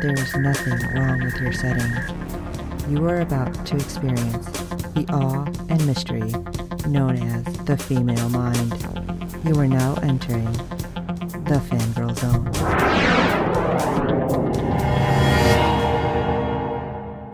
there is nothing wrong with your setting. You are about to experience the awe and mystery known as the female mind. You are now entering the fangirl zone.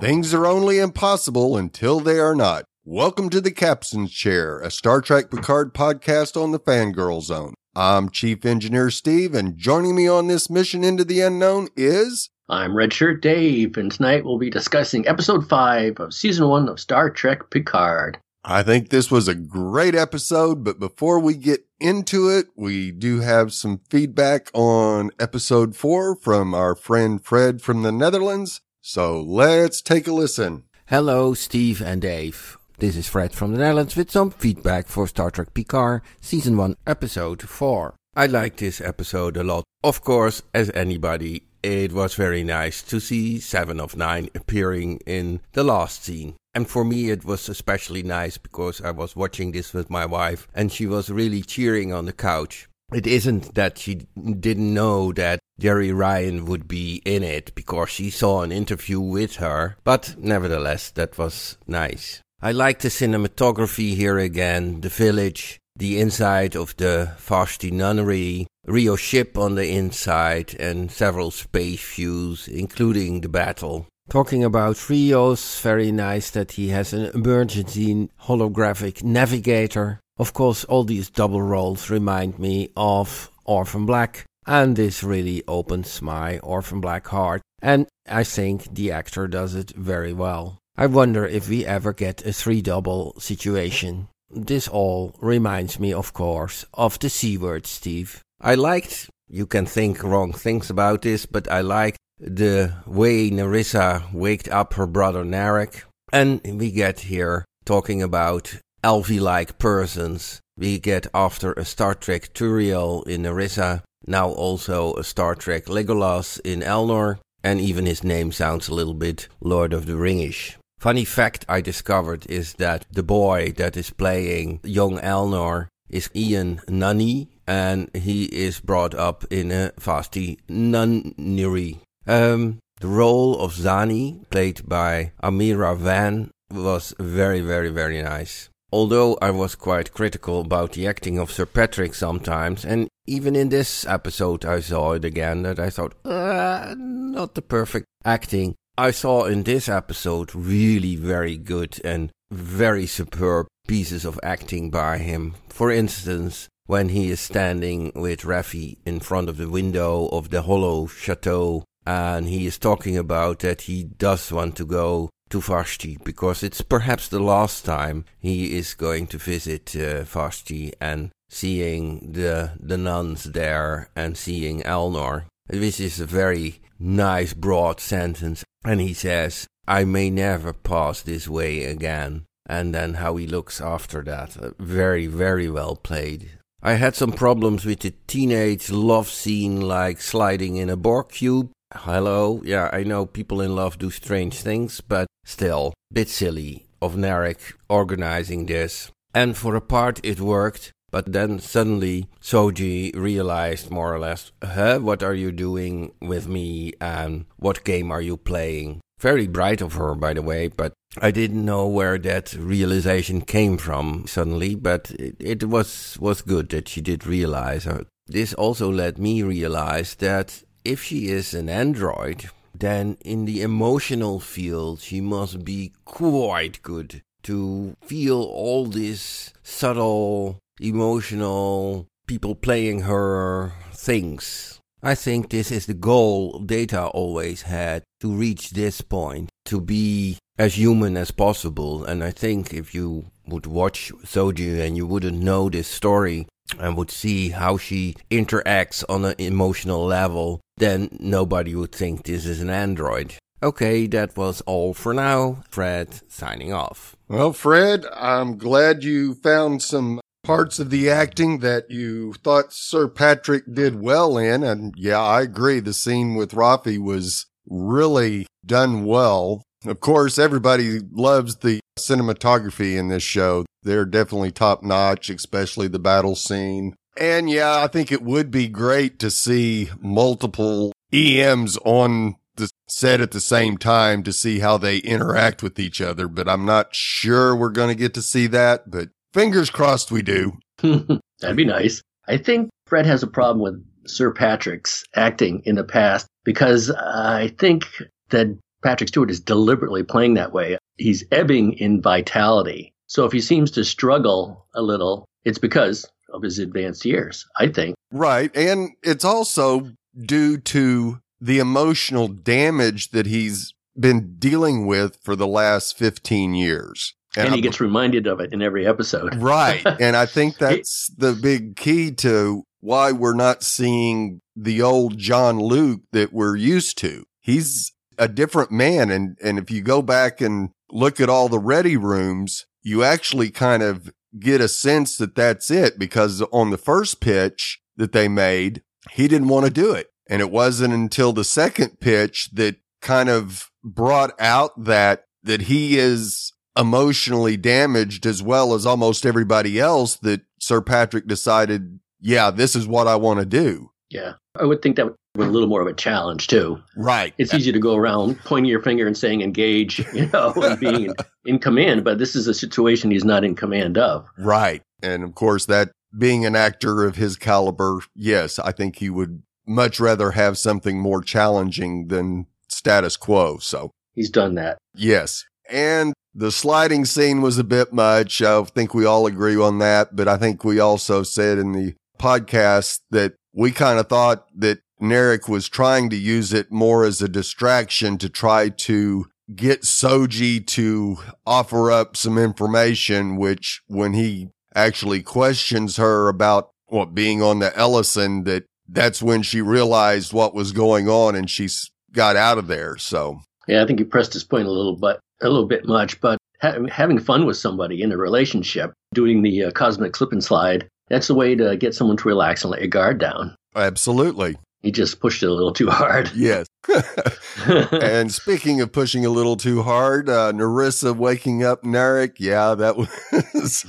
Things are only impossible until they are not. Welcome to the Captain's Chair, a Star Trek Picard podcast on the Fangirl Zone. I'm Chief Engineer Steve, and joining me on this mission into the unknown is. I'm Redshirt Dave, and tonight we'll be discussing episode 5 of season 1 of Star Trek Picard. I think this was a great episode, but before we get into it, we do have some feedback on episode 4 from our friend Fred from the Netherlands. So let's take a listen. Hello, Steve and Dave. This is Fred from the Netherlands with some feedback for Star Trek Picard Season 1 Episode 4. I liked this episode a lot. Of course, as anybody, it was very nice to see Seven of Nine appearing in the last scene. And for me, it was especially nice because I was watching this with my wife and she was really cheering on the couch. It isn't that she didn't know that Jeri Ryan would be in it because she saw an interview with her, but nevertheless, that was nice. I like the cinematography here again, the village, the inside of the Vashti Nunnery, Rio ship on the inside, and several space views, including the battle. Talking about Rios, very nice that he has an emergency holographic navigator. Of course, all these double roles remind me of Orphan Black, and this really opens my Orphan Black heart, and I think the actor does it very well. I wonder if we ever get a three double situation. This all reminds me, of course, of the C word, Steve. I liked, you can think wrong things about this, but I liked the way Narissa waked up her brother Narek. And we get here talking about elfie like persons. We get after a Star Trek Tauriel in Narissa, now also a Star Trek Legolas in Elnor, and even his name sounds a little bit Lord of the Ringish. Funny fact I discovered is that the boy that is playing young Elnor is Ian Nunney, and he is brought up in a Vashti nunnery. Um, the role of Zani, played by Amirah Vann, was very, very, very nice. Although I was quite critical about the acting of Sir Patrick sometimes, and even in this episode I saw it again that I thought, uh, not the perfect acting. I saw in this episode really very good and very superb pieces of acting by him. For instance, when he is standing with Raffi in front of the window of the holo chateau and he is talking about that he does want to go to Vashti because it's perhaps the last time he is going to visit uh, Vashti and seeing the the nuns there and seeing Elnor. This is a very nice broad sentence and he says, I may never pass this way again. And then how he looks after that. Uh, very, very well played. I had some problems with the teenage love scene, like sliding in a Borg cube. Hello, yeah, I know people in love do strange things, but still, bit silly of Narek organizing this. And for a part, it worked, but then suddenly Soji realized more or less, huh, what are you doing with me and what game are you playing? Very bright of her, by the way, but I didn't know where that realization came from suddenly, but it, it was, was good that she did realize. This also let me realize that if she is an android, then in the emotional field she must be quite good to feel all this subtle emotional people playing her things. I think this is the goal Data always had to reach this point, to be as human as possible. And I think if you would watch Soji and you wouldn't know this story and would see how she interacts on an emotional level, then nobody would think this is an android. Okay, that was all for now. Fred signing off. Well, Fred, I'm glad you found some parts of the acting that you thought Sir Patrick did well in. And yeah, I agree. The scene with Raffi was really done well. Of course, everybody loves the cinematography in this show. They're definitely top notch, especially the battle scene. And yeah, I think it would be great to see multiple EMs on the set at the same time to see how they interact with each other, but I'm not sure we're going to get to see that, but fingers crossed we do. That'd be nice. I think Fred has a problem with Sir Patrick's acting in the past because I think that Patrick Stewart is deliberately playing that way. He's ebbing in vitality. So if he seems to struggle a little, it's because of his advanced years, I think. Right. And it's also due to the emotional damage that he's been dealing with for the last 15 years. And, and he gets reminded of it in every episode. right. And I think that's the big key to why we're not seeing the old Jean Luc that we're used to. He's a different man. And, and if you go back and look at all the ready rooms, you actually kind of get a sense that that's it because on the first pitch that they made, he didn't want to do it. And it wasn't until the second pitch that kind of brought out that, that he is emotionally damaged as well as almost everybody else that Sir Patrick decided, yeah, this is what I want to do. Yeah. I would think that would be a little more of a challenge too. Right. It's easy to go around pointing your finger and saying engage, you know, and being in, in command, but this is a situation he's not in command of. Right. And of course that being an actor of his caliber, yes, I think he would much rather have something more challenging than status quo. So he's done that. Yes. And the sliding scene was a bit much. I think we all agree on that. But I think we also said in the podcast that we kind of thought that Narek was trying to use it more as a distraction to try to get Soji to offer up some information, which when he actually questions her about what being on the Ellison, that that's when she realized what was going on and she got out of there. So yeah, I think he pressed his point a little bit, a little bit much, but ha- having fun with somebody in a relationship, doing the uh, cosmic slip and slide, that's the way to get someone to relax and let your guard down. Absolutely. He just pushed it a little too hard. Yes. and speaking of pushing a little too hard, uh, Narissa waking up Narek, yeah, that was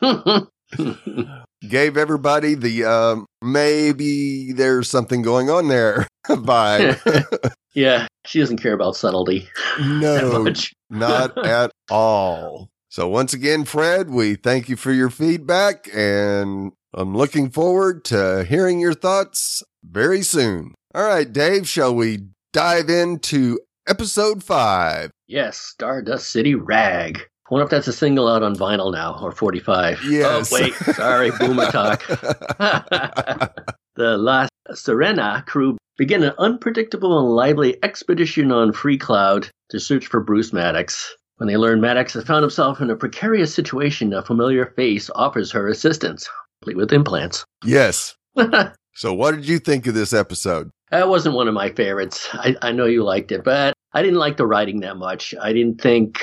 gave everybody the um, maybe there's something going on there vibe. yeah, she doesn't care about subtlety. No, not at all. So once again, Fred, we thank you for your feedback and I'm looking forward to hearing your thoughts very soon. All right, Dave, shall we dive into episode five? Yes, Stardust City Rag. I wonder if that's a single out on vinyl now or 45. Yes. Oh, wait. Sorry, boomer talk. the La Sirena crew begin an unpredictable and lively expedition on Free Cloud to search for Bruce Maddox. When they learn Maddox has found himself in a precarious situation, a familiar face offers her assistance, complete with implants. Yes. so, what did you think of this episode? That wasn't one of my favorites. I, I know you liked it, but I didn't like the writing that much. I didn't think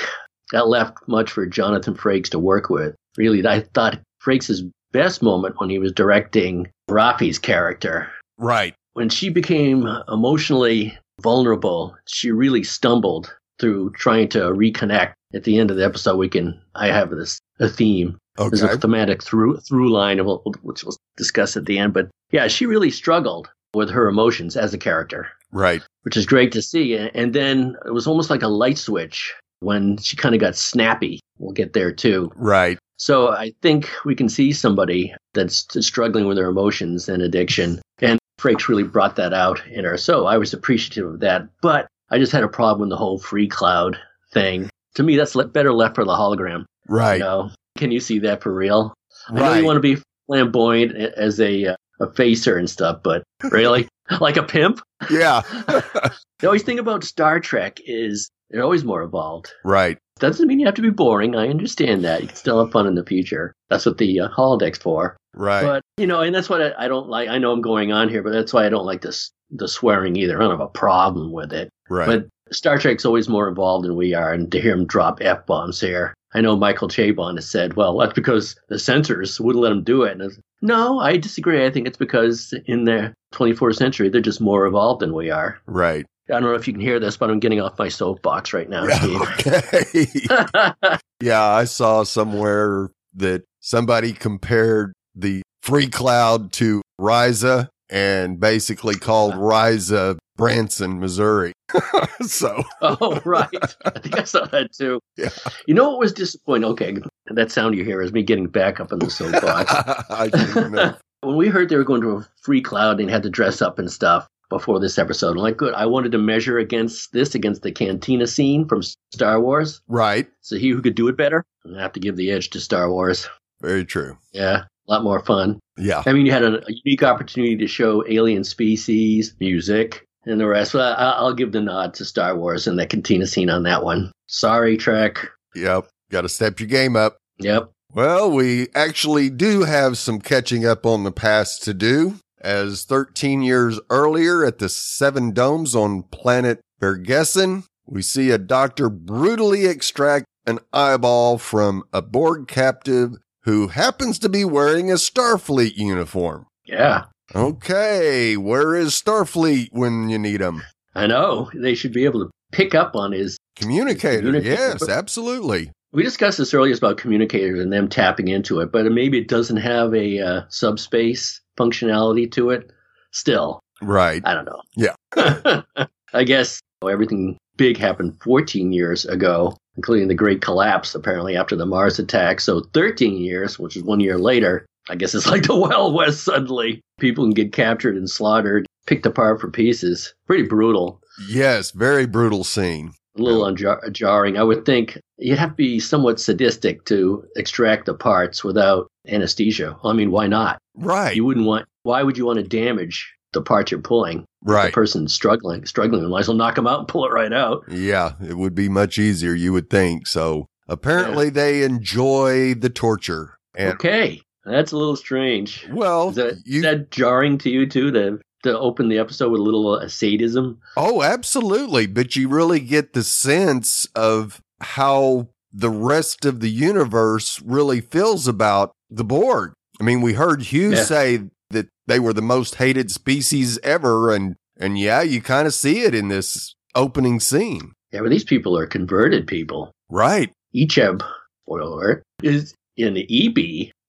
that left much for Jonathan Frakes to work with. Really, I thought Frakes' best moment when he was directing Raffi's character. Right. When she became emotionally vulnerable, she really stumbled through trying to reconnect. At the end of the episode, we can I have this a theme. Okay. There's a thematic through through line, which we'll discuss at the end. But yeah, she really struggled with her emotions as a character. Right. Which is great to see. And then it was almost like a light switch when she kind of got snappy. We'll get there too. Right. So I think we can see somebody that's struggling with their emotions and addiction. And Frakes really brought that out in her. So I was appreciative of that. But I just had a problem with the whole free cloud thing. To me, that's better left for the hologram. Right. You know? Can you see that for real? Right. I know you want to be flamboyant as a, uh, a facer and stuff, but really? like a pimp? Yeah. the always thing about Star Trek is they're always more evolved. Right. Doesn't mean you have to be boring. I understand that. You can still have fun in the future. That's what the uh, holodeck's for. Right. But, you know, and that's what I, I, don't like. I know I'm going on here, but that's why I don't like this the swearing either. I don't have a problem with it. Right. But Star Trek's always more involved than we are, and to hear him drop f bombs here. I know Michael Chabon has said, "Well, that's because the censors wouldn't let him do it." And it's, no, I disagree. I think it's because in the 24th century, they're just more evolved than we are. Right. I don't know if you can hear this, but I'm getting off my soapbox right now, Okay. Steve. yeah, I saw somewhere that somebody compared the Free Cloud to Risa and basically called Risa Branson, Missouri. so, oh, right. I think I saw that too. Yeah. You know what was disappointing? Okay, that sound you hear is me getting back up on the soapbox. I when we heard they were going to a free cloud and had to dress up and stuff before this episode, I'm like, good. I wanted to measure against this, against the cantina scene from Star Wars. Right. So he who could do it better, I have to give the edge to Star Wars. Very true. Yeah, a lot more fun. Yeah. I mean, you had a, a unique opportunity to show alien species, music, and the rest. Well, I, I'll give the nod to Star Wars and that cantina scene on that one. Sorry, Trek. Yep. Got to step your game up. Yep. Well, we actually do have some catching up on the past to do, as 13 years earlier at the Seven Domes on planet Vergessen, we see a doctor brutally extract an eyeball from a Borg captive who happens to be wearing a Starfleet uniform. Yeah. Okay, where is Starfleet when you need them? I know. They should be able to pick up on his. Communicator. Communicator. Yes, absolutely. We discussed this earlier about communicators and them tapping into it, but maybe it doesn't have a uh, subspace functionality to it. Still, Right. I don't know. Yeah. I guess everything big happened 14 years ago, including the Great Collapse, apparently, after the Mars attack. So 13 years, which is one year later, I guess it's like the Wild West suddenly. People can get captured and slaughtered, picked apart for pieces. Pretty brutal. Yes, very brutal scene. A little unjar- jarring. I would think you'd have to be somewhat sadistic to extract the parts without anesthesia. I mean, why not? Right. You wouldn't want. Why would you want to damage the part you're pulling? Right. The person struggling, struggling, might as well knock them out and pull it right out. Yeah, it would be much easier, you would think. So apparently they enjoy the torture. And okay, that's a little strange. well, Is that, you is that jarring to you too to to open the episode with a little uh, sadism? Oh, absolutely. But you really get the sense of how the rest of the universe really feels about the Borg. I mean, we heard Hugh Yeah. say that they were the most hated species ever. And, and yeah, you kind of see it in this opening scene. Yeah, but these people are converted people. Right. Icheb, spoiler is in the EB.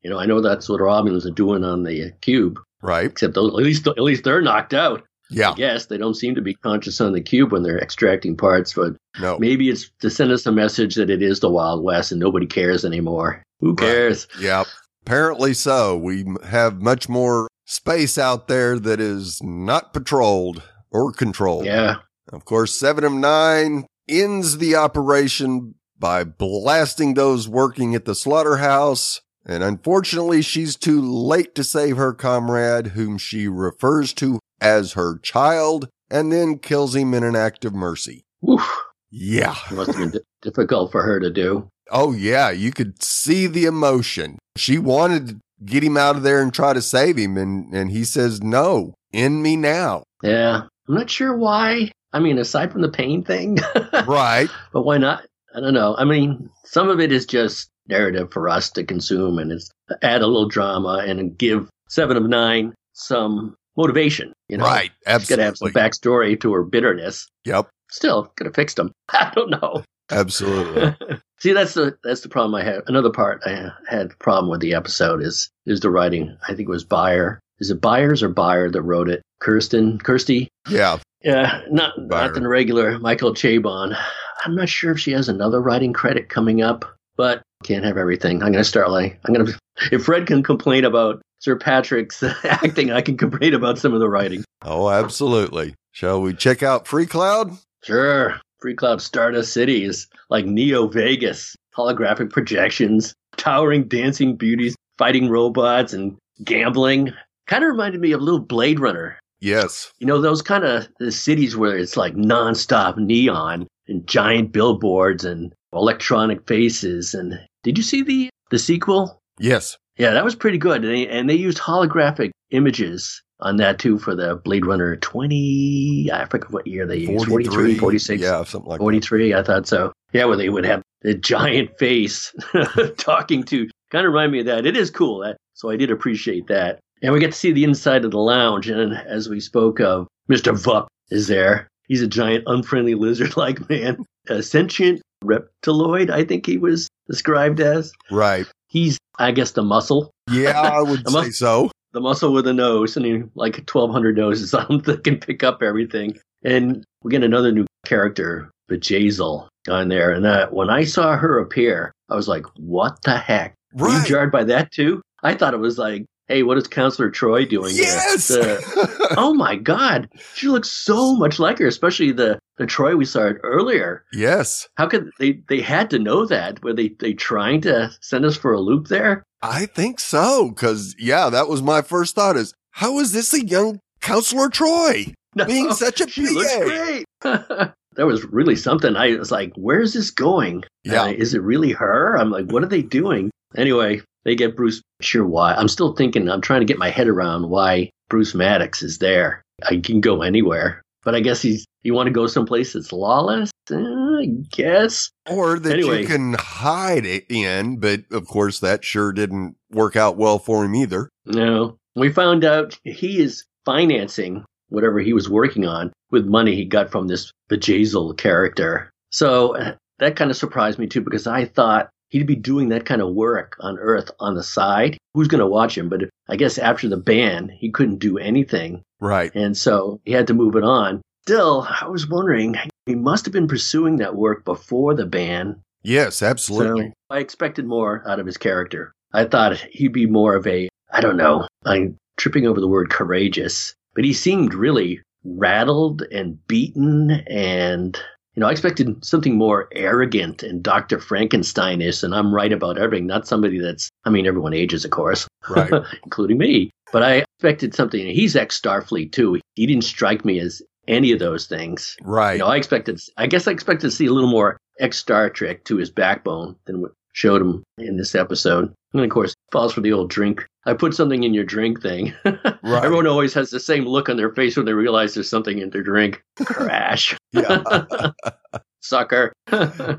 You know, I know that's what Romulans are doing on the cube. Right. Except those, at least at least they're knocked out. Yeah. Yes, they don't seem to be conscious on the cube when they're extracting parts, but No. maybe it's to send us a message that it is the Wild West and nobody cares anymore. Who cares? Yep. Apparently so. We have much more space out there that is not patrolled or controlled. Yeah. Of course, Seven of Nine ends the operation by blasting those working at the slaughterhouse. And unfortunately, she's too late to save her comrade, whom she refers to as her child, and then kills him in an act of mercy. Woof. Yeah. Must have been di- difficult for her to do. Oh, yeah. You could see the emotion. She wanted to get him out of there and try to save him. And, and he says, no, end me now. Yeah. I'm not sure why. I mean, aside from the pain thing, right. but why not? I don't know. I mean, some of it is just narrative for us to consume and it's add a little drama and give Seven of Nine some motivation. You know, Right. Absolutely. she's got to have some backstory to her bitterness. Yep. Still, could have fixed them. I don't know. Absolutely. See, that's the that's the problem I had. Another part I had problem with the episode is is the writing. I think it was Bayer. Is it Byers or Bayer that wrote it? Kirsten, Kirsty. yeah. Yeah, not not the regular Michael Chabon. I'm not sure if she has another writing credit coming up, but can't have everything. I'm gonna start like I'm gonna. If Fred can complain about Sir Patrick's acting, I can complain about some of the writing. Oh, absolutely. Shall we check out Free Cloud? Sure. Free Cloud Stardust City is like Neo Vegas. Holographic projections, towering dancing beauties, fighting robots, and gambling. Kind of reminded me of little Blade Runner. Yes. You know, those kind of the cities where it's like nonstop neon and giant billboards and electronic faces. And did you see the the sequel? Yes. Yeah, that was pretty good. And they, and they used holographic images on that too for the Blade Runner 20. I forget what year they used. 43, 46. Yeah, something like 43, I thought so. Yeah, where they would have the giant face talking to, kind of remind me of that. It is cool. That, so I did appreciate that. And we get to see the inside of the lounge. And as we spoke of, Mr. Vup is there. He's a giant, unfriendly lizard like man, a sentient reptiloid, I think he was described as. Right. He's, I guess, the muscle, Yeah, I would say so. The muscle with a nose, and he, like 1,200 noses on that can pick up everything. And we get another new character, Bjayzl, on there. And uh, when I saw her appear, I was like, what the heck? Were you jarred by that too? I thought it was like, hey, what is Counselor Troi doing here? Yes. The- oh my God. She looks so much like her, especially the, the Troi we saw earlier. yes. How could they, they had to know that? Were they, they trying to send us for a loop there? I think so. Cause yeah, that was my first thought is how is this a young counselor Troi No, being such a she looks great. that was really something. I was like, where's this going? Yeah. Uh, is it really her? I'm like, what are they doing? Anyway, they get Bruce. Sure, why? I'm still thinking, I'm trying to get my head around why Bruce Maddox is there. I can go anywhere. But I guess he's, you want to go someplace that's lawless? Uh, I guess. Or that Anyway. you can hide it in, but of course that sure didn't work out well for him either. No. We found out he is financing whatever he was working on with money he got from this Bjayzl character. So uh, that kind of surprised me too because I thought he'd be doing that kind of work on Earth on the side. Who's going to watch him? But I guess after the ban, he couldn't do anything. Right. And so he had to move it on. Still, I was wondering, he must have been pursuing that work before the ban. Yes, absolutely. So I expected more out of his character. I thought he'd be more of a, I don't know, I'm tripping over the word courageous, but he seemed really rattled and beaten and, you know, I expected something more arrogant and Dr. Frankensteinish, and I'm right about everything, not somebody that's, I mean, everyone ages, of course, Right. including me, but I expected something. He's ex Starfleet too. He didn't strike me as any of those things. Right. You know, I expected, I guess I expected to see a little more ex Star Trek to his backbone than what showed him in this episode. And of course, falls for the old drink. I put something in your drink thing. Right. Everyone always has the same look on their face when they realize there's something in their drink. Crash. yeah. Sucker.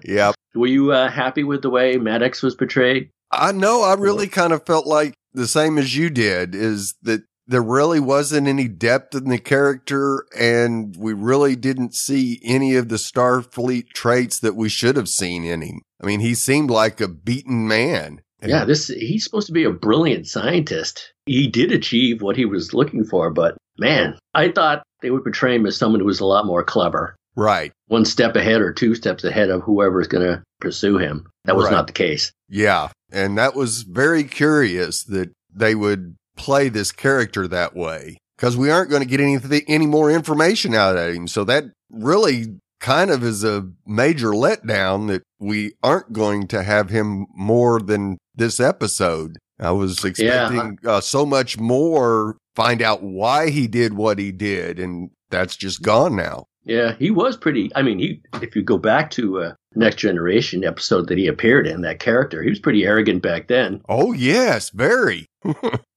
yeah. Were you uh, happy with the way Maddox was portrayed? I know. I really kind of felt like the same as you did is that there really wasn't any depth in the character and we really didn't see any of the Starfleet traits that we should have seen in him. I mean, he seemed like a beaten man. Yeah, this he's supposed to be a brilliant scientist. He did achieve what he was looking for, but man, I thought they would portray him as someone who was a lot more clever. Right. one step ahead or two steps ahead of whoever is going to pursue him. That was Right. not the case. Yeah. And that was very curious that they would play this character that way because we aren't going to get anything, any more information out of him. So that really kind of is a major letdown that we aren't going to have him more than this episode. I was expecting uh, so much more, find out why he did what he did. And that's just gone now. Yeah, he was pretty. I mean, he if you go back to uh, Next Generation episode that he appeared in, that character, he was pretty arrogant back then. Oh, yes, very.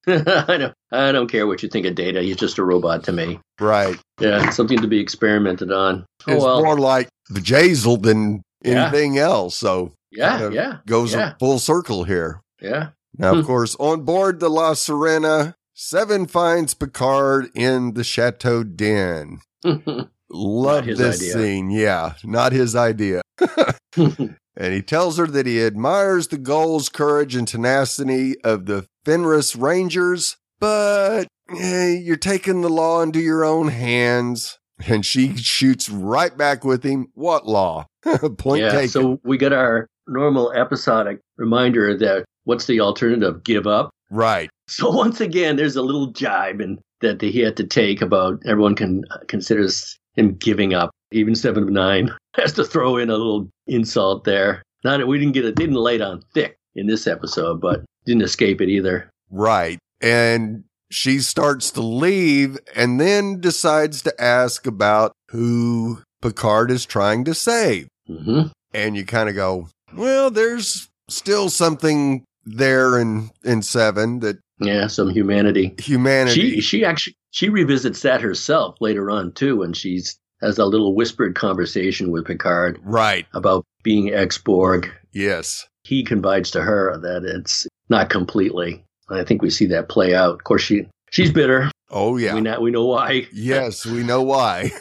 I know. I don't care what you think of Data. He's just a robot to me. Right. Yeah, something to be experimented on. Oh It's well. more like Vajazel than Yeah. anything else. So yeah, kind of yeah, goes Yeah. full circle here. yeah. Now, of Hmm. course, on board the La Sirena, Seven finds Picard in the Chateau Den. Love this idea. scene. Yeah, not his idea. And he tells her that he admires the goals, courage, and tenacity of the Fenris Rangers, but eh, you're taking the law into your own hands. And she shoots right back with him. What law? Point yeah. taken. So we get our normal episodic reminder that what's the alternative? Give up. right. So once again, there's a little jibe and that he had to take about everyone can considers him giving up. Even seven of nine has to throw in a little insult there. Not we didn't get it didn't lay on thick in this episode, but didn't escape it either. Right. And she starts to leave and then decides to ask about who Picard is trying to save. hmm And you kind of go, well, there's still something there in, in seven that Yeah, some humanity. humanity. She she actually she revisits that herself later on too, when she's has a little whispered conversation with Picard Right. about being ex-Borg. Yes. He confides to her that it's not completely. I think we see that play out. Of course, she she's bitter. Oh, yeah. We know we know why. Yes, we know why.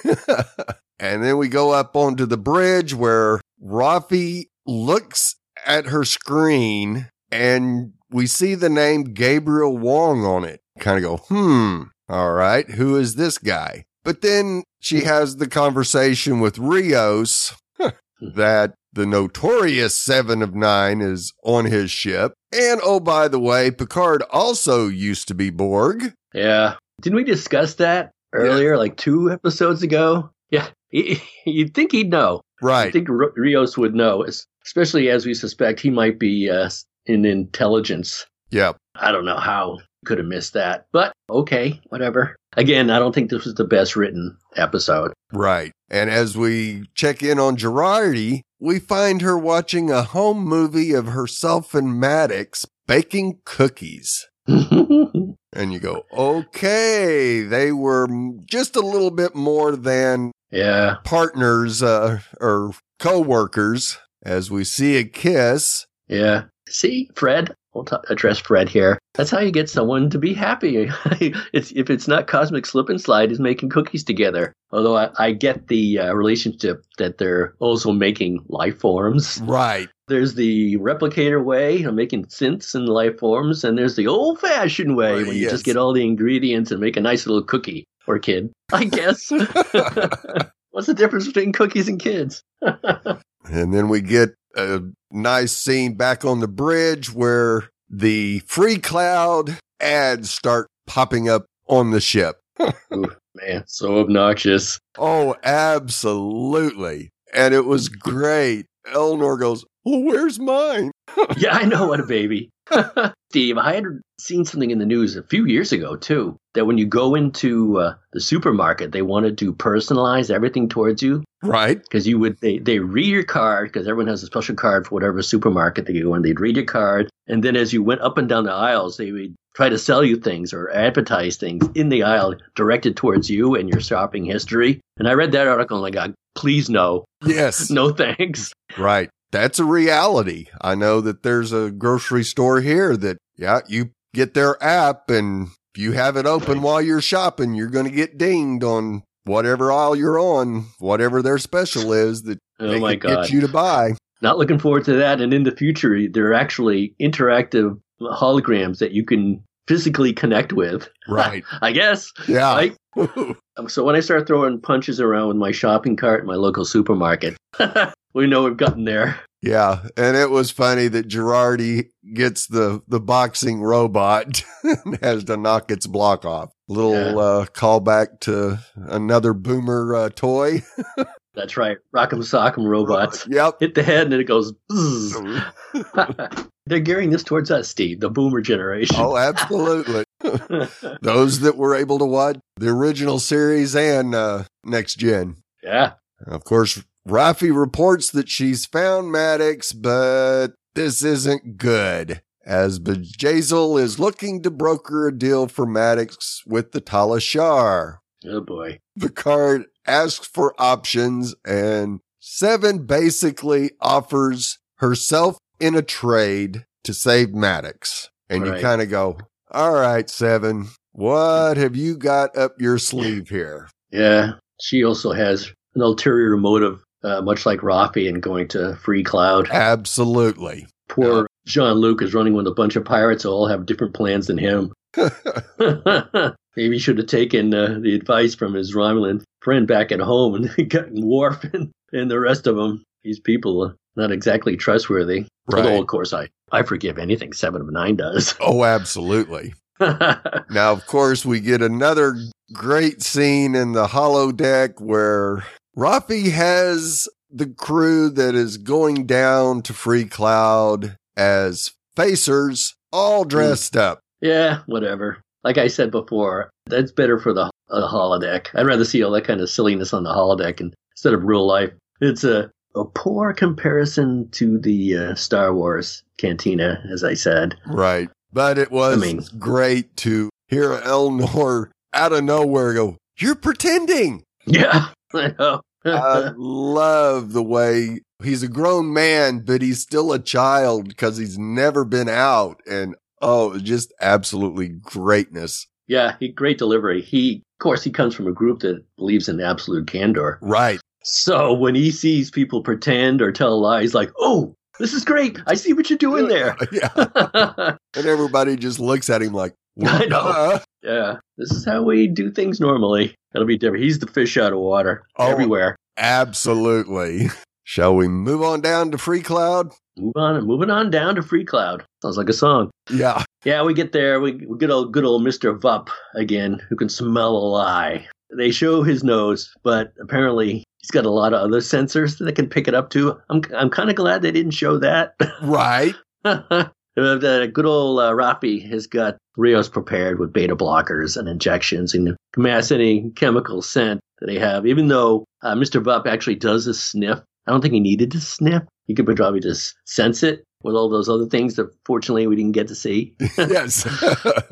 and then we go up onto the bridge where Raffi looks at her screen and we see the name Gabriel Hwang on it. Kind of go, hmm, all right, who is this guy? But then she has the conversation with Rios that the notorious Seven of Nine is on his ship. And oh, by the way, Picard also used to be Borg. Yeah. Didn't we discuss that earlier, like two episodes ago? Yeah. He- You'd think he'd know. Right. I think R- Rios would know, especially as we suspect he might be uh, in intelligence. Yeah. I don't know how he could have missed that, but okay, whatever. Again, I don't think this was the best written episode. Right. And as we check in on Jurati, we find her watching a home movie of herself and Maddox baking cookies. And you go, okay, they were just a little bit more than yeah, partners uh, or co-workers as we see a kiss. yeah. See, Fred. We'll t- address Fred here. That's how you get someone to be happy. it's if it's not cosmic slip and slide, is making cookies together. Although I, I get the uh, relationship that they're also making life forms. Right. There's the replicator way of making synths and life forms, and there's the old fashioned way when you yes. just get all the ingredients and make a nice little cookie or kid, I guess. What's the difference between cookies and kids? And then we get a nice scene back on the bridge where the free cloud ads start popping up on the ship. Ooh, man, so obnoxious. Oh, absolutely. And it was great. Elnor goes, Well, where's mine? Yeah, I know what a baby. Steve, I had seen something in the news a few years ago too that when you go into uh, the supermarket, they wanted to personalize everything towards you Right. because you would they they read your card because everyone has a special card for whatever supermarket they go in. They'd read your card, and then as you went up and down the aisles, they would try to sell you things or advertise things in the aisle directed towards you and your shopping history. And I read that article and I got, please no, Yes. no thanks. Right. That's a reality. I know that there's a grocery store here that, yeah, you get their app and if you have it open while you're shopping, you're going to get dinged on whatever aisle you're on, whatever their special is that Oh they my can god. get you to buy. Not looking forward to that. And in the future, there are actually interactive holograms that you can physically connect with. Right. I guess. Yeah. Right? So when I start throwing punches around with my shopping cart in my local supermarket, we know we've gotten there. Yeah, and it was funny that Jurati gets the the boxing robot and has to knock its block off. Little Yeah. uh, callback to another boomer uh, toy. That's right. Rock'em Sock'em robots. Yep. Hit the head and it goes. They're gearing this towards us, Steve, the boomer generation. oh, absolutely. Those that were able to watch the original series and uh, next gen. yeah. Of course, Raffi reports that she's found Maddox, but this isn't good. As Bjayzl is looking to broker a deal for Maddox with the Tal Shiar. Oh boy. Picard asks for options, and Seven basically offers herself in a trade to save Maddox. And you kind of go, All right, Seven, what have you got up your sleeve here? Yeah. She also has an ulterior motive, uh, much like Raffi in going to Free Cloud. Absolutely. Poor Jean Luc is running with a bunch of pirates who all have different plans than him. Maybe he should have taken uh, the advice from his Romulan friend back at home and gotten Worf and, and the rest of them. These people are not exactly trustworthy. Although, of course, I, I forgive anything Seven of Nine does. Oh, absolutely. Now, of course, we get another great scene in the holodeck where Raffi has the crew that is going down to Free Cloud as facers, all dressed up. Yeah, whatever. Like I said before, that's better for the uh, holodeck. I'd rather see all that kind of silliness on the holodeck and, instead of real life. It's a, a poor comparison to the uh, Star Wars cantina, as I said. Right. But it was I mean- great to hear Elnor out of nowhere go, You're pretending. Yeah, I know. I love the way he's a grown man, but he's still a child because he's never been out. And oh, just absolutely greatness. yeah, he, great delivery. He, of course, he comes from a group that believes in absolute candor. Right. So when he sees people pretend or tell a lie, he's like, "Oh, this is great! I see what you're doing there." Yeah. yeah, And everybody just looks at him like, I know. "Uh, this is how we do things normally. That'll be different. He's the fish out of water Oh. everywhere. Absolutely. Shall we move on down to Free Cloud? Move on, moving on down to Free Cloud. Sounds like a song. Yeah. Yeah, we get there. We, we get old, good old Mister Vup again, who can smell a lie. They show his nose, but apparently he's got a lot of other sensors that can pick it up too. I'm I'm kind of glad they didn't show that. Right. the good old uh, Raffi has got Rios prepared with beta blockers and injections and can mask any chemical scent that they have. Even though uh, Mr. Vup actually does a sniff, I don't think he needed to sniff. He could probably just sense it with all those other things that fortunately we didn't get to see. yes.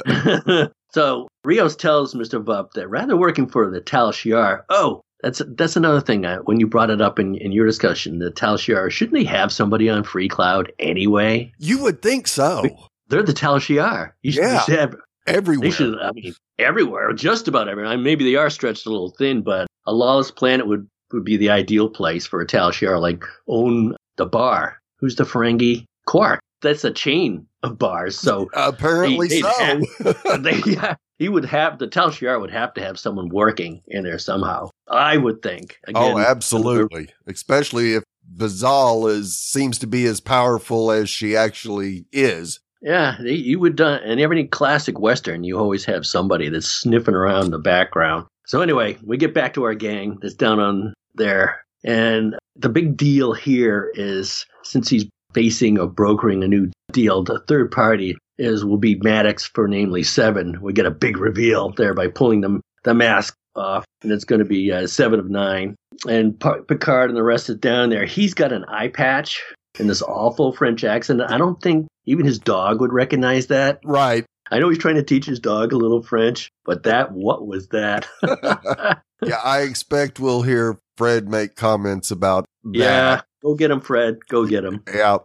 so Rios tells Mr. Vup that rather working for the Tal Shiar, oh, that's that's another thing. Uh, when you brought it up in, in your discussion, the Tal Shiar, shouldn't they have somebody on Free Cloud anyway? you would think so. They're the Tal Shiar. You should, Yeah. you should have, Everywhere. should, I mean, everywhere, just about everywhere. I mean, maybe they are stretched a little thin, but a lawless planet would, would be the ideal place for a Tal Shiar, like own the bar. Who's the Ferengi? Quark. That's a chain of bars. So Apparently They- so. they, yeah, he would have the Tal Shiar would have to have someone working in there somehow. I would think. oh, absolutely. Especially if Vizal is seems to be as powerful as she actually is. Yeah, they, you would uh, done and every classic western, you always have somebody that's sniffing around the background. So anyway, we get back to our gang that's down on there, and the big deal here is since he's facing or brokering a new deal, the third party is will be Maddox for namely seven. We get a big reveal there by pulling them the mask off, and it's going to be uh, seven of nine. And Picard and the rest is down there. He's got an eye patch in this awful French accent. I don't think even his dog would recognize that. Right. I know he's trying to teach his dog a little French, but that, what was that? Yeah, I expect we'll hear Fred make comments about that. yeah, go get him, Fred. Go get him. Yeah.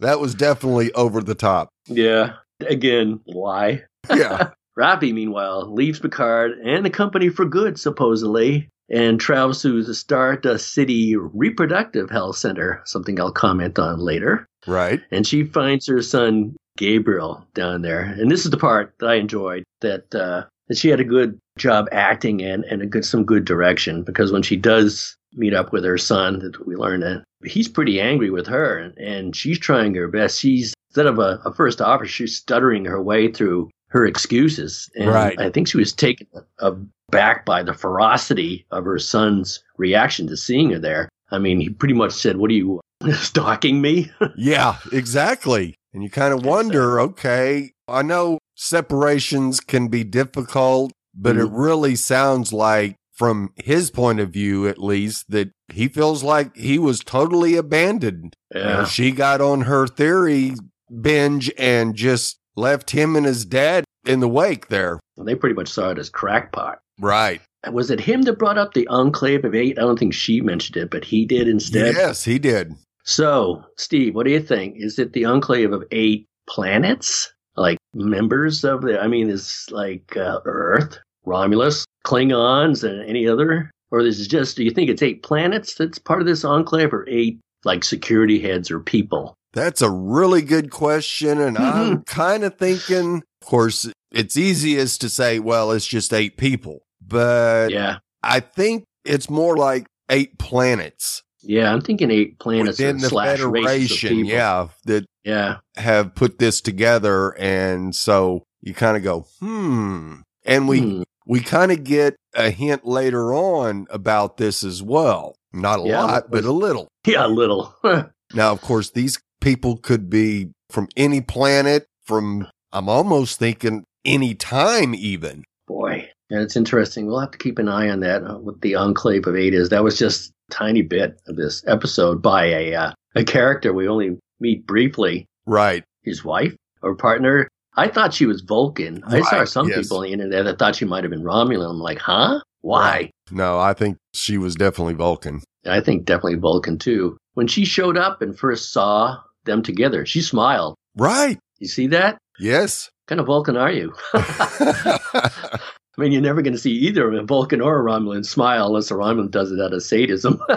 that was definitely over the top. Yeah. Again, why? Yeah. Raffi, meanwhile, leaves Picard and the company for good, supposedly, and travels to the Stardust City Reproductive Health Center, something I'll comment on later. right. and she finds her son Gabriel down there. And this is the part that I enjoyed that uh, that she had a good job acting and and a good some good direction because when she does meet up with her son, that we learn that he's pretty angry with her and, and she's trying her best. She's instead of a, a first offer, she's stuttering her way through her excuses. And Right. I think she was taken aback by the ferocity of her son's reaction to seeing her there. I mean, he pretty much said, "What are you stalking me?" Yeah, exactly. And you kind of wonder, okay, I know separations can be difficult, but it mm-hmm. really sounds like from his point of view, at least, that he feels like he was totally abandoned. Yeah. And she got on her theory binge and just left him and his dad in the wake there. They pretty much saw it as crackpot. Right. Was it him that brought up the Enclave of Eight? I don't think she mentioned it, but he did instead. Yes, he did. So, Steve, what do you think? Is it the Enclave of Eight planets? Like members of the, I mean, is like uh, Earth, Romulus, Klingons, and any other? Or is it just, do you think it's eight planets that's part of this Enclave or eight like security heads or people? That's a really good question. And Mm-hmm. I'm kind of thinking, of course, it's easiest to say, well, it's just eight people, but Yeah. I think it's more like eight planets Yeah, I'm thinking eight planets within the slash races of Federation. Yeah. That Yeah. have put this together. And so you kind of go, hmm. And we, Hmm. we kind of get a hint later on about this as well. Not a Yeah, lot, but a little. Yeah, a little. Now, of course, these people could be from any planet, from, I'm almost thinking any time even. Boy, and it's interesting. We'll have to keep an eye on that. Uh, what the Enclave of Eight is. That was just tiny bit of this episode by a uh, a character we only meet briefly. Right. His wife or partner. I thought she was Vulcan. I saw some yes. people on the internet that thought she might have been Romulan. I'm like, huh? Why? No, I think she was definitely Vulcan. I think definitely Vulcan too. When she showed up and first saw them together, she smiled. Right. You see that? Yes. What kind of Vulcan are you? I mean, you're never going to see either a Vulcan or a Romulan smile unless a Romulan does it out of sadism.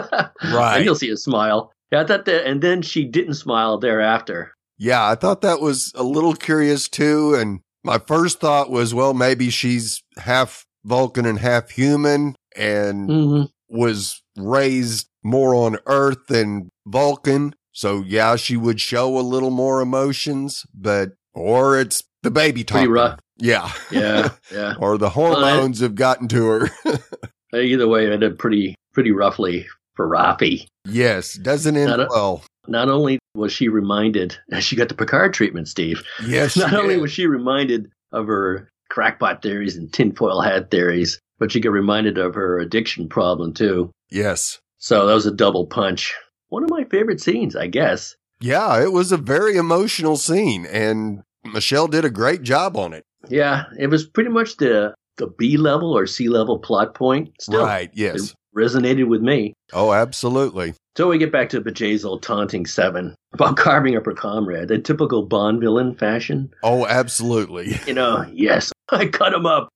Right. and you'll see a smile. Yeah, I thought that, and then she didn't smile thereafter. yeah, I thought that was a little curious too. And my first thought was, well, maybe she's half Vulcan and half human and Mm-hmm. was raised more on Earth than Vulcan. So yeah, she would show a little more emotions, but, or it's the baby Pretty rough. Yeah. Yeah, yeah. or the hormones have gotten to her. Either way, it ended pretty, pretty roughly for Raffi. yes. Doesn't end Not well. Not only was she reminded, she got the Picard treatment, Steve. Yes. Not only was she reminded of her crackpot theories and tinfoil hat theories, but she got reminded of her addiction problem too. yes. So that was a double punch. One of my favorite scenes, I guess. Yeah, it was a very emotional scene and Michelle did a great job on it. Yeah, it was pretty much the the B level or C level plot point. Still, right. Yes. it resonated with me. Oh, absolutely. So we get back to Bjayzl taunting Seven about carving up her comrade, in typical Bond villain fashion. Oh, absolutely. You know, yes, I cut him up,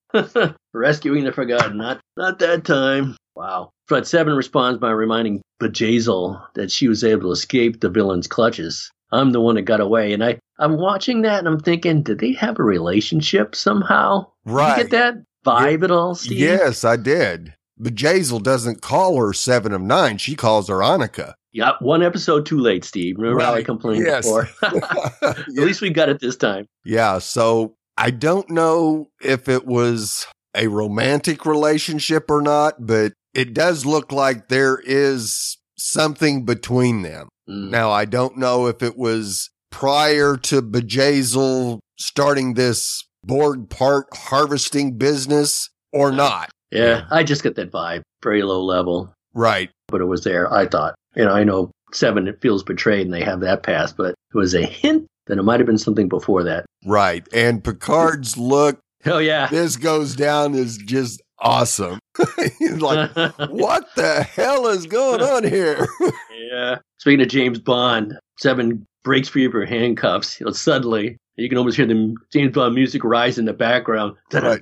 rescuing the forgotten. Not not that time. Wow. But Seven responds by reminding Bjayzl that she was able to escape the villain's clutches. I'm the one that got away, and I I'm watching that and I'm thinking, did they have a relationship somehow? Did Right. you get that vibe at all, Steve? Yes, I did. Bjayzl doesn't call her seven of nine. She calls her Annika. Yeah, one episode too late, Steve. Remember how I complained Yes. before? At least we got it this time. yeah. So I don't know if it was a romantic relationship or not, but it does look like there is something between them. Mm. Now, I don't know if it was prior to Bjayzl starting this Borg part harvesting business or not. Yeah, I just get that vibe. Very low level, Right. but it was there. I thought, you know, I know seven it feels betrayed and they have that past, but it was a hint that it might have been something before that. Right. And Picard's look, Oh yeah. this goes down is just awesome. He's like, what the hell is going on here? yeah. Speaking of James Bond, Seven breaks free of her handcuffs. You know, suddenly you can almost hear the James Bond music rise in the background. Right.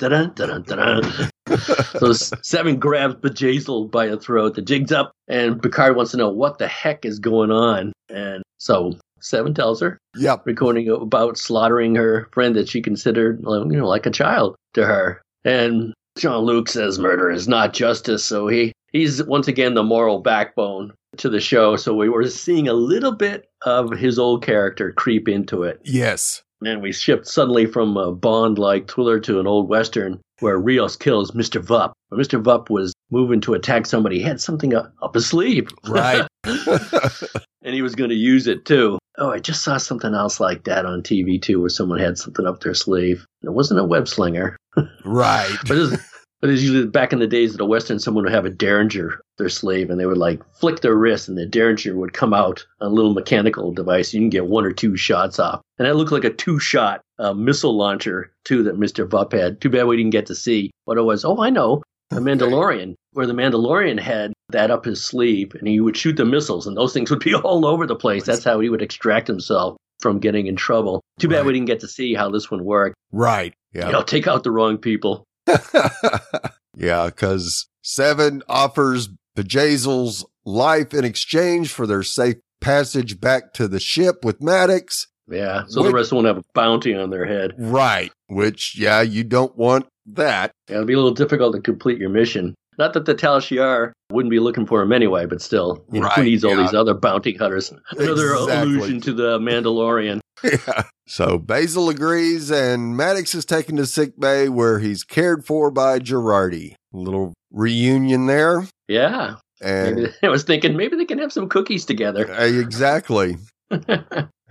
so Seven grabs Bjayzl by the throat. The jig's up, and Picard wants to know what the heck is going on. And so Seven tells her, yep. recording about slaughtering her friend that she considered, you know, like a child to her. And Jean Luc says murder is not justice, so he he's once again the moral backbone to the show. So we were seeing a little bit of his old character creep into it. Yes. And we shift suddenly from a Bond like thriller to an old Western where Rios kills Mr. Vup. When Mr. Vup was moving to attack somebody, he had something up, up his sleeve. Right. and he was going to use it too. Oh, I just saw something else like that on TV too, where someone had something up their sleeve. It wasn't a web slinger, right. but it was, but usually back in the days of the Western, someone would have a derringer their slave, and they would like flick their wrist, and the derringer would come out on a little mechanical device. You can get one or two shots off, and that looked like a two-shot uh, missile launcher too that Mister Vup had. Too bad we didn't get to see what it was. Oh, I know, the Mandalorian, where the Mandalorian had that up his sleeve, and he would shoot the missiles, and those things would be all over the place. That's how he would extract himself from getting in trouble. Too bad Right. we didn't get to see how this one worked. right. Yeah. You know, take out the wrong people. yeah, because Seven offers Bjayzl's life in exchange for their safe passage back to the ship with Maddox. Yeah, so Which- the rest won't have a bounty on their head. Right. Which, yeah, you don't want that. Yeah, it'll be a little difficult to complete your mission. Not that the Tal Shiar wouldn't be looking for him anyway, but still, you know, who Right, needs all these other bounty hunters? Another Exactly. allusion to the Mandalorian. Yeah. So Bjayzl agrees, and Maddox is taken to sick bay where he's cared for by Jurati. A little reunion there. Yeah, And maybe, I was thinking maybe they can have some cookies together, Uh, exactly.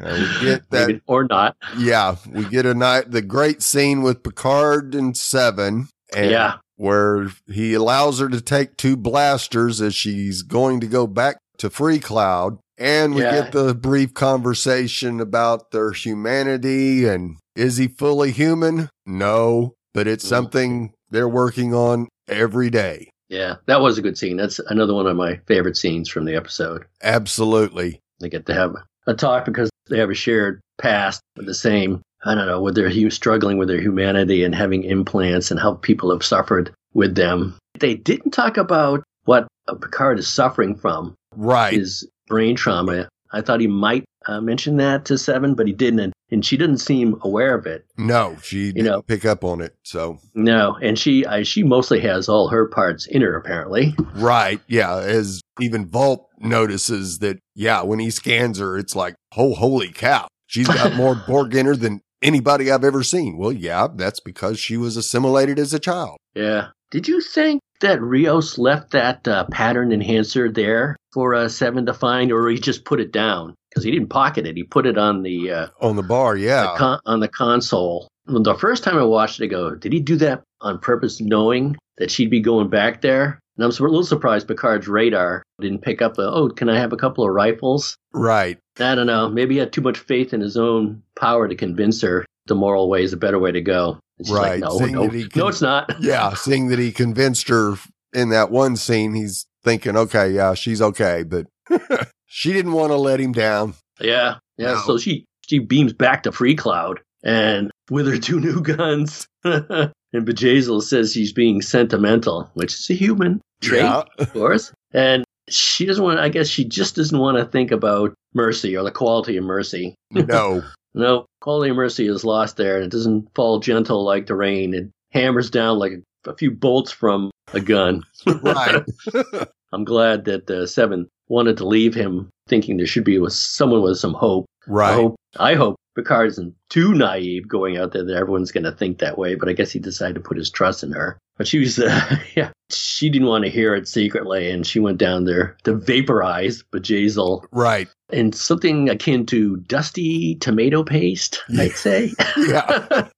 We get that. maybe, or not. Yeah, we get a night the great scene with Picard and Seven, and Yeah. where he allows her to take two blasters as she's going to go back to Free Cloud, and we Yeah. get the brief conversation about their humanity and Is he fully human? No, but it's Mm. something they're working on every day. Yeah, that was a good scene. That's another one of my favorite scenes from the episode. Absolutely. They get to have a talk because they have a shared past with the same, I don't know, with their struggling with their humanity and having implants and how people have suffered with them. They didn't talk about what Picard is suffering from, Right. his brain trauma. I thought he might uh, mention that to Seven, but he didn't. And, and she didn't seem aware of it. no, she didn't know- pick up on it. So, No, and she I, she mostly has all her parts in her apparently. right. Yeah. As even Vault notices that, yeah, when he scans her, it's like, oh, holy cow. She's got more Borg in her than anybody I've ever seen. Well, yeah, that's because she was assimilated as a child. Yeah. Did you think that Rios left that uh, pattern enhancer there for uh, Seven to find, or he just put it down? Because he didn't pocket it; he put it on the, uh, On the bar, the yeah. con- on the console. The first time I watched it, I go, did he do that on purpose, knowing that she'd be going back there? And I'm a little surprised Picard's radar didn't pick up. The, oh, can I have a couple of rifles? right. I don't know. Maybe he had too much faith in his own power to convince her the moral way is a better way to go. She's Right. Like, no, Seeing no, that he can- no, it's not. Yeah. Seeing that he convinced her in that one scene, he's thinking, okay, yeah, she's okay. But she didn't want to let him down. Yeah, yeah. No. So she she beams back to Free Cloud and with her two new guns. and Bjayzl says she's being sentimental, which is a human trait, Yeah. of course. And she doesn't want. I guess she just doesn't want to think about mercy or the quality of mercy. no. No, quality of mercy is lost there, and it doesn't fall gentle like the rain. It hammers down like a, few bolts from a gun. Right. I'm glad that uh, Seven wanted to leave him, thinking there should be with someone with some hope. I Right. hope, I hope Picard isn't too naive going out there that everyone's going to think that way, but I guess he decided to put his trust in her. But she was, uh, yeah, she didn't want to hear it secretly, and she went down there to vaporize Bjayzl Right. And something akin to dusty tomato paste, I'd say. Yeah.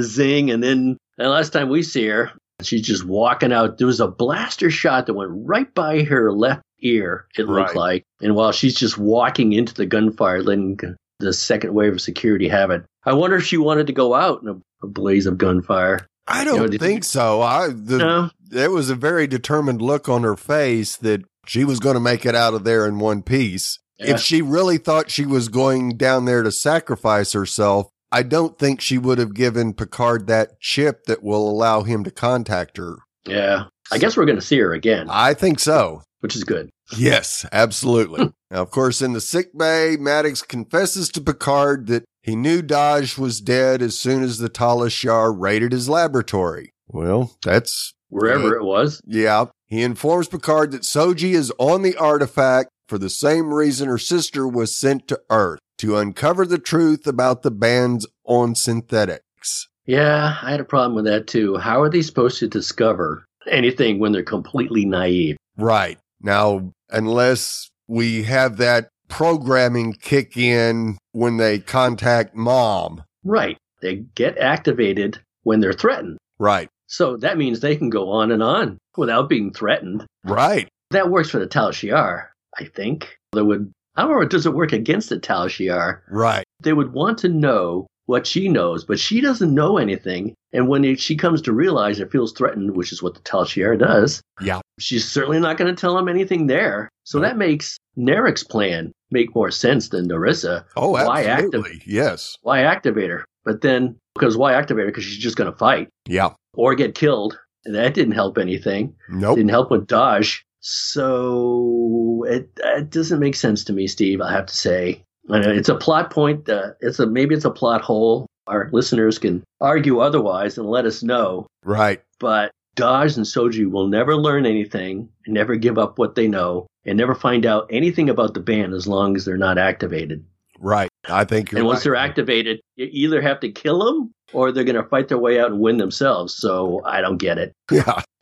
Zing, and then and last time we see her, she's just walking out. There was a blaster shot that went right by her left ear, it looked Right. like. And while she's just walking into the gunfire, letting the second wave of security have it. I wonder if she wanted to go out in a, a blaze of gunfire. I don't know, think you- so. I the, No? there was a very determined look on her face that she was going to make it out of there in one piece. Yeah. If she really thought she was going down there to sacrifice herself, I don't think she would have given Picard that chip that will allow him to contact her. Yeah. I guess we're going to see her again, I think so. which is good. Yes, absolutely. now, of course, in the sick bay, Maddox confesses to Picard that he knew Dahj was dead as soon as the Tal Shiar raided his laboratory. Well, that's Wherever Good. it was. Yeah. He informs Picard that Soji is on the artifact for the same reason her sister was sent to Earth to uncover the truth about the bans on synthetics. Yeah, I had a problem with that too. How are they supposed to discover anything when they're completely naive? Right. Now, unless we have that programming kick in when they contact mom. Right. They get activated when they're threatened. Right. So that means they can go on and on without being threatened. Right. That works for the Tal Shiar, I think. They would, I don't know, does it work against the Tal Shiar? Right. They would want to know what she knows, but she doesn't know anything. And when it, she comes to realize it feels threatened, which is what the Tal Shiar does, Yeah. she's certainly not going to tell him anything there. So that makes Narek's plan make more sense than Narissa. Oh, Why absolutely. Yes. Why activate her? But then, because why activate her? Because she's just going to fight Yeah. or get killed. And that didn't help anything. Nope. Didn't help with Dahj. So it, it doesn't make sense to me, Steve. I have to say, it's a plot point. Uh, it's a maybe it's a plot hole. Our listeners can argue otherwise and let us know. Right. But Dahj and Soji will never learn anything, never give up what they know, and never find out anything about the band as long as they're not activated. Right. I think you're and once right. they're activated, you either have to kill them or they're going to fight their way out and win themselves. So I don't get it.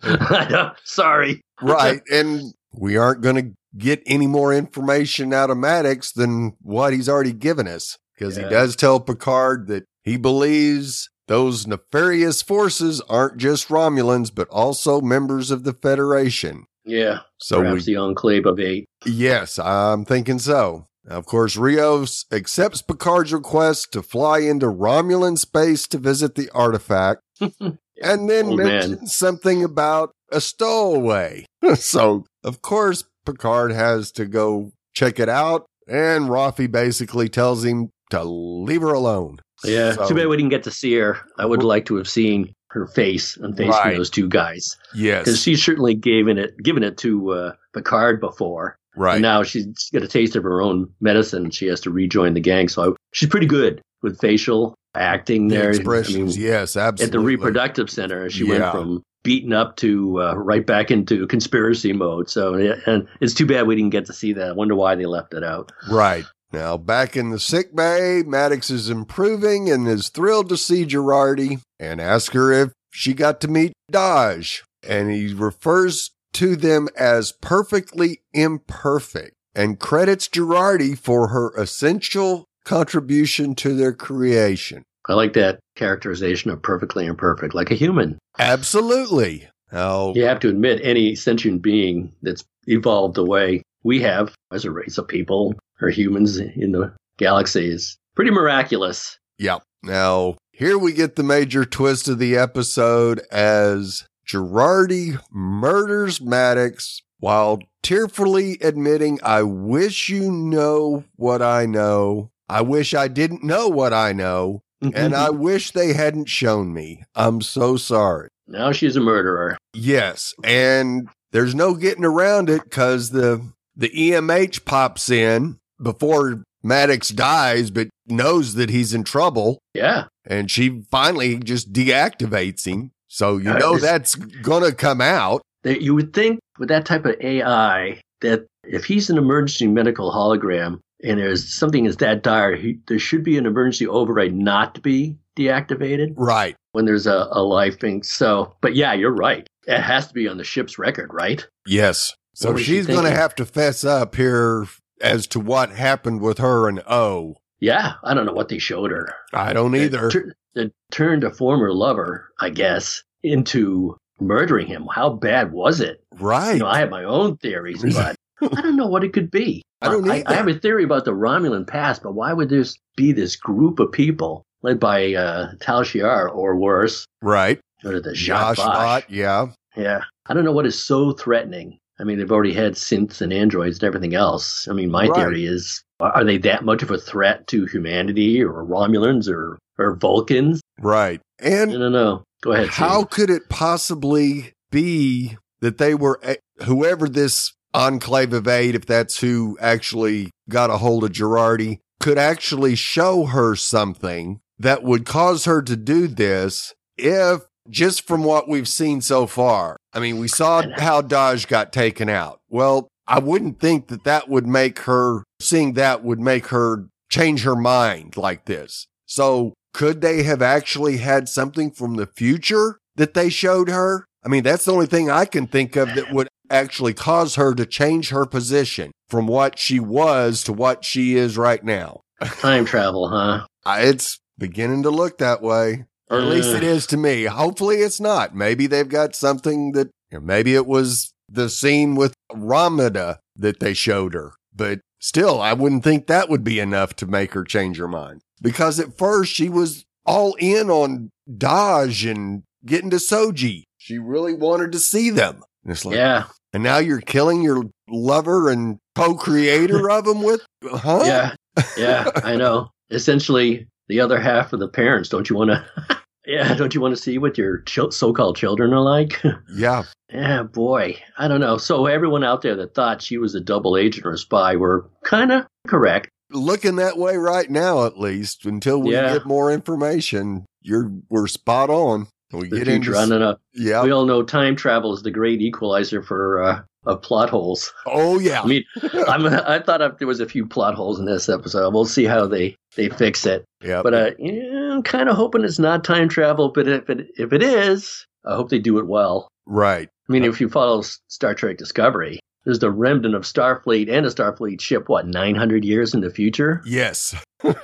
Yeah. Sorry. Right. and we aren't going to get any more information out of Maddox than what he's already given us because Yeah. he does tell Picard that he believes those nefarious forces aren't just Romulans, but also members of the Federation. Yeah. So perhaps we, the Enclave of Eight. yes, I'm thinking so. Of course, Rios accepts Picard's request to fly into Romulan space to visit the artifact and then oh, Old mentions man. something about a stowaway. so, of course, Picard has to go check it out, and Raffi basically tells him to leave her alone. Yeah, So- too bad we didn't get to see her. I would like to have seen her face and facing Right. those two guys Yes, because Yes, she's certainly given it given it to uh, Picard before. right. And now she's got a taste of her own medicine. She has to rejoin the gang, so I, she's pretty good with facial acting the there. expressions, I mean, yes, absolutely. at the reproductive center, she Yeah. went from beaten up to uh, right back into conspiracy mode. So, and it's too bad we didn't get to see that. I wonder why they left it out. Right. Now, back in the sick bay, Maddox is improving and is thrilled to see Jurati and ask her if she got to meet Dahj. And he refers to them as perfectly imperfect and credits Jurati for her essential contribution to their creation. I like that characterization of perfectly imperfect, like a human. Absolutely. You have to admit, any sentient being that's evolved the way we have as a race of people or humans in the galaxy is pretty miraculous. Yep. Now, here we get the major twist of the episode as Jurati murders Maddox while tearfully admitting, I wish you know what I know. I wish I didn't know what I know. And I wish they hadn't shown me. I'm so sorry. now she's a murderer. Yes. And there's no getting around it because the, the EMH pops in before Maddox dies, but knows that he's in trouble Yeah. and she finally just deactivates him. So you Uh, know that's gonna come out. That you would think with that type of AI that if he's an emergency medical hologram and there's something that's that dire, he, there should be an emergency override not to be deactivated Right. when there's a, a life thing. So, but yeah, you're right. It has to be on the ship's record, right? Yes. So she's gonna have to fess up here as to what happened with her and O. Yeah, I don't know what they showed her. I don't either. Tur- that turned a former lover, I guess, into murdering him. How bad was it? right. You know, I have my own theories, but I don't know what it could be. I don't I, either. have a theory about the Romulan past, but why would there be this group of people led by uh, Tal Shiar or worse, right. or the Zhat Vash, yeah. Yeah, I don't know what is so threatening. I mean, they've already had synths and androids and everything else. I mean, my Right. theory is: are they that much of a threat to humanity, or Romulans, or or Vulcans? Right. And don't know. Go ahead. how Steve. could it possibly be that they were eh, whoever this enclave of eight, if that's who actually got a hold of Jurati, could actually show her something that would cause her to do this if just from what we've seen so far. I mean, we saw how Dahj got taken out. Well, I wouldn't think that that would make her seeing that would make her change her mind like this. So could they have actually had something from the future that they showed her? I mean, that's the only thing I can think of that would actually cause her to change her position from what she was to what she is right now. time travel? Huh? It's beginning to look that way, or at least it is to me. Hopefully it's not. Maybe they've got something that, maybe it was the scene with Ramdha that they showed her. But still, I wouldn't think that would be enough to make her change her mind. Because at first she was all in on Dahj and getting to Soji. She really wanted to see them. And it's like, Yeah. and now you're killing your lover and co-creator of them with, huh? Yeah. Yeah. I know. Essentially, the other half of the parents. Don't you want to? yeah. Don't you want to see what your chil- so-called children are like? Yeah. Yeah, boy. I don't know. So everyone out there that thought she was a double agent or a spy were kind of correct. looking that way right now, at least until we Yeah. get more information. You're we're spot on. We The get into running up. yeah. We all know time travel is the great equalizer for uh, of plot holes. oh yeah. I mean, I'm, I thought there was a few plot holes in this episode. We'll see how they, they fix it. yeah. But uh, yeah, I'm kind of hoping it's not time travel. But if it if it is, I hope they do it well. right. I mean, uh, if you follow Star Trek Discovery, there's the remnant of Starfleet and a Starfleet ship. What 900 years in the future? Yes.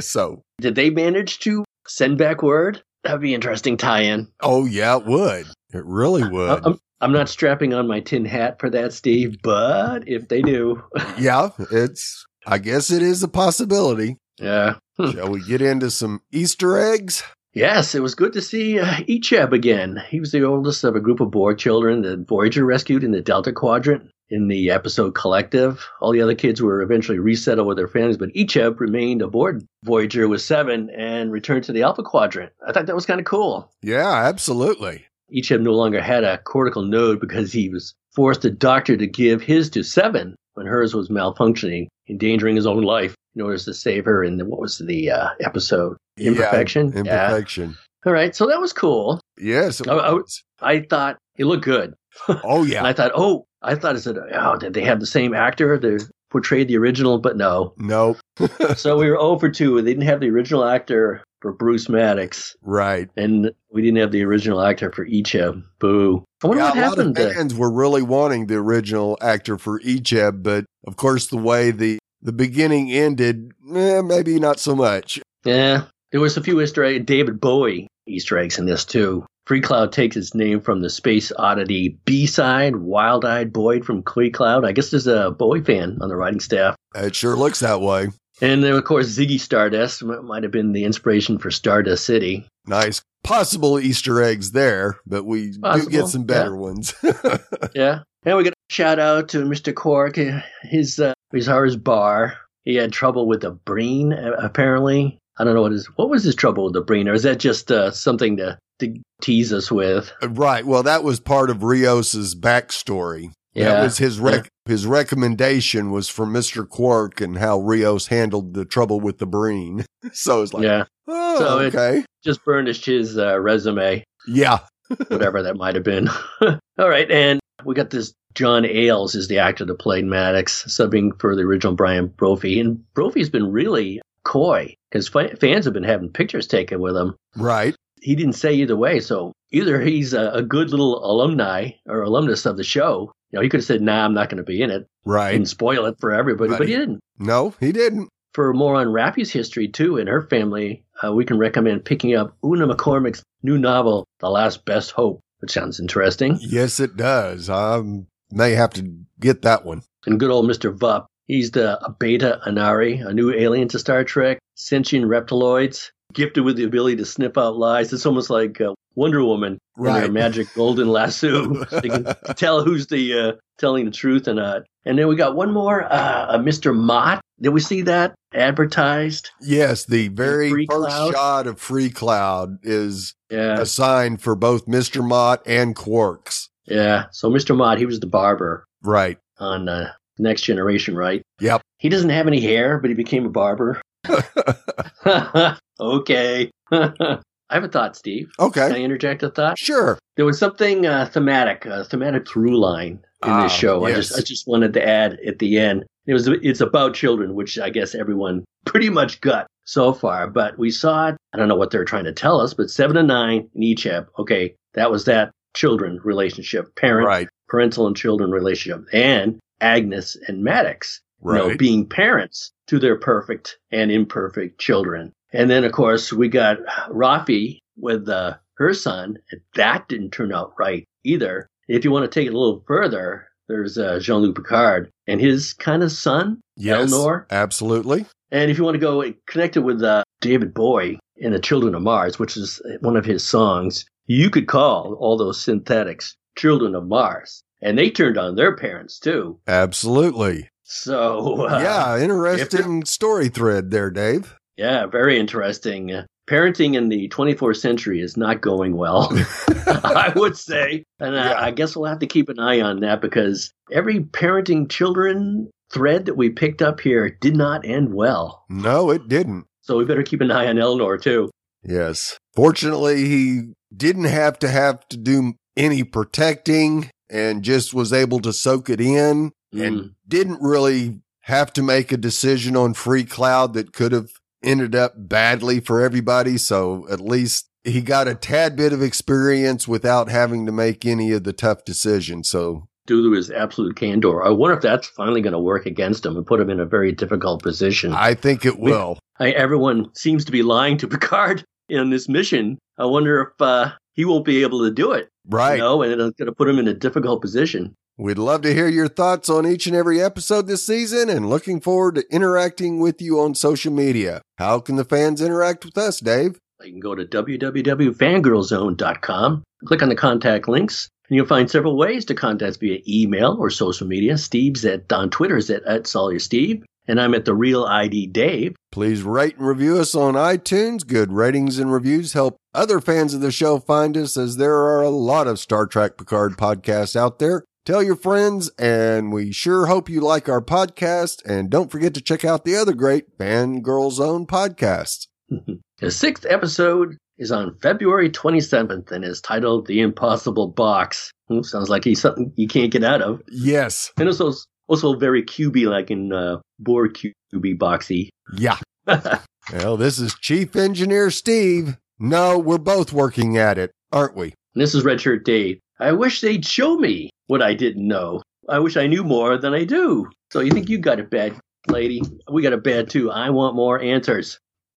so Did they manage to send back word? That'd be interesting tie-in. oh yeah, it would. It really I- would. I'm, I'm not strapping on my tin hat for that, Steve. But if they do, yeah. It's I guess it is a possibility. Yeah. Hmm. Shall we get into some Easter eggs? Yes, it was good to see uh, Icheb again. He was the oldest of a group of Borg children that Voyager rescued in the Delta Quadrant in the episode Collective. All the other kids were eventually resettled with their families, but Icheb remained aboard Voyager with seven and returned to the Alpha Quadrant. I thought that was kind of cool. Yeah, absolutely. Icheb no longer had a cortical node because he was forced the doctor to give his to seven when hers was malfunctioning, endangering his own life in order to save her in the, what was the uh, episode? Imperfection? Yeah, imperfection. Yeah. All right, so that was cool. Yes. I, I, I thought it looked good. Oh, yeah. I thought, oh, I thought it said, oh, did they have the same actor that portrayed the original? But no. Nope. so we were over 2. They didn't have the original actor for Bruce Maddox. Right. And we didn't have the original actor for Icheb. Boo. I wonder yeah, what happened. A lot of fans were really wanting the original actor for Icheb, but of course, the way the the beginning ended, eh, maybe not so much. Yeah, there was a few Easter eggs, David Bowie Easter eggs in this too. Free Cloud takes its name from the Space Oddity B-side, Wild Eyed Boy from Freecloud. I guess there's a Bowie fan on the writing staff. It sure looks that way. And then, of course, Ziggy Stardust might have been the inspiration for Stardust City. Nice. Possible Easter eggs there, but we Possible, do get some better yeah. ones. yeah. And we got a shout out to Mr. Quark, His, uh, his horse bar. He had trouble with the brain, apparently. I don't know what his what was his trouble with the brain, or is that just uh, something to, to tease us with? Right. Well, that was part of Rios's backstory. Yeah. That was his rec- yeah. his recommendation was from Mr. Quark and how Rios handled the trouble with the Breen. so it's like, yeah. Oh, so okay. just burnished his uh, resume. Yeah. whatever that might have been. All right, and we got this John Ales is the actor that played Maddox, subbing for the original Brian Brophy, and Brophy's been really coy because fans have been having pictures taken with him. Right. He didn't say either way, so either he's a, a good little alumni or alumnus of the show. You know, he could have said, "Nah, I'm not going to be in it," right, and spoil it for everybody, Right. but he didn't. No, he didn't. For more on Raffi's history too and her family, uh, we can recommend picking up Una McCormack's new novel, The Last Best Hope, which sounds interesting. Yes, it does. I may have to get that one. And good old Mr. Vup, he's the Beta Annari, a new alien to Star Trek, sentient reptiloids, gifted with the ability to sniff out lies. It's almost like uh, Wonder Woman in her magic golden lasso. they can tell who's the uh, telling the truth or not. And then we got one more, uh, a Mr. Mott. Did we see that advertised? Yes, the very Free first Cloud? shot of Free Cloud is Yeah, a sign for both Mr. Mott and Quarks. yeah. So Mr. Mott, he was the barber Right. on uh, Next Generation, right? Yep. He doesn't have any hair, but he became a barber. okay. I have a thought, Steve. Okay. Can I interject a thought? Sure. There was something uh, thematic, a thematic through line in Ah, this show. I just, I just wanted to add at the end. It was, it's about children, which I guess everyone pretty much got so far. But we saw it. I don't know what they're trying to tell us, but seven and nine in each ep. Okay, that was that children relationship, parent, Right. parental and children relationship, and Agnes and Maddox you know, Right. being parents to their perfect and imperfect children. And then, of course, we got Raffi with uh, her son. and That didn't turn out right either. If you want to take it a little further, there's uh, Jean Luc Picard and his kind of son, Yes. Elnor. Absolutely. And if you want to go connect it with uh, David Bowie in The Children of Mars, which is one of his songs, you could call all those synthetics Children of Mars. And they turned on their parents too. Absolutely. So, uh, yeah. Interesting story thread there, Dave. Yeah, very interesting. Parenting in the 24th century is not going well, I would say. And Yeah. I, I guess we'll have to keep an eye on that because every parenting children thread that we picked up here did not end well. No, it didn't. So we better keep an eye on Elnor, too. Yes. Fortunately, he didn't have to have to do any protecting and just was able to soak it in Mm. and didn't really have to make a decision on free cloud that could have ended up badly for everybody. So at least he got a tad bit of experience without having to make any of the tough decisions. So Due to his absolute candor. I wonder if that's finally going to work against him and put him in a very difficult position. I think it will. I, everyone seems to be lying to Picard in this mission. I wonder if uh, he won't be able to do it. Right. You know, and it's going to put him in a difficult position. We'd love to hear your thoughts on each and every episode this season and looking forward to interacting with you on social media. How can the fans interact with us, Dave? You can go to www.fangirlzone.com, click on the contact links, and you'll find several ways to contact us via email or social media. Steve's at on Twitter is at, at Sawyer Steve, and I'm at the Real ID Dave. Please rate and review us on iTunes. Good ratings and reviews help other fans of the show find us, as there are a lot of Star Trek Picard podcasts out there. Tell your friends, and we sure hope you like our podcast. And don't forget to check out the other great Fangirl Zone podcasts. The sixth episode is on February 27th and is titled The Impossible Box. Ooh, sounds like he's something you can't get out of. Yes. And also, also very QB like in uh, Borg QB boxy. Yeah. well, this is Chief Engineer Steve. No, we're both working at it, aren't we? And this is Redshirt Dave. I wish they'd show me what I didn't know. I wish I knew more than I do. So you think you got it bad, lady? We got it bad too. I want more answers.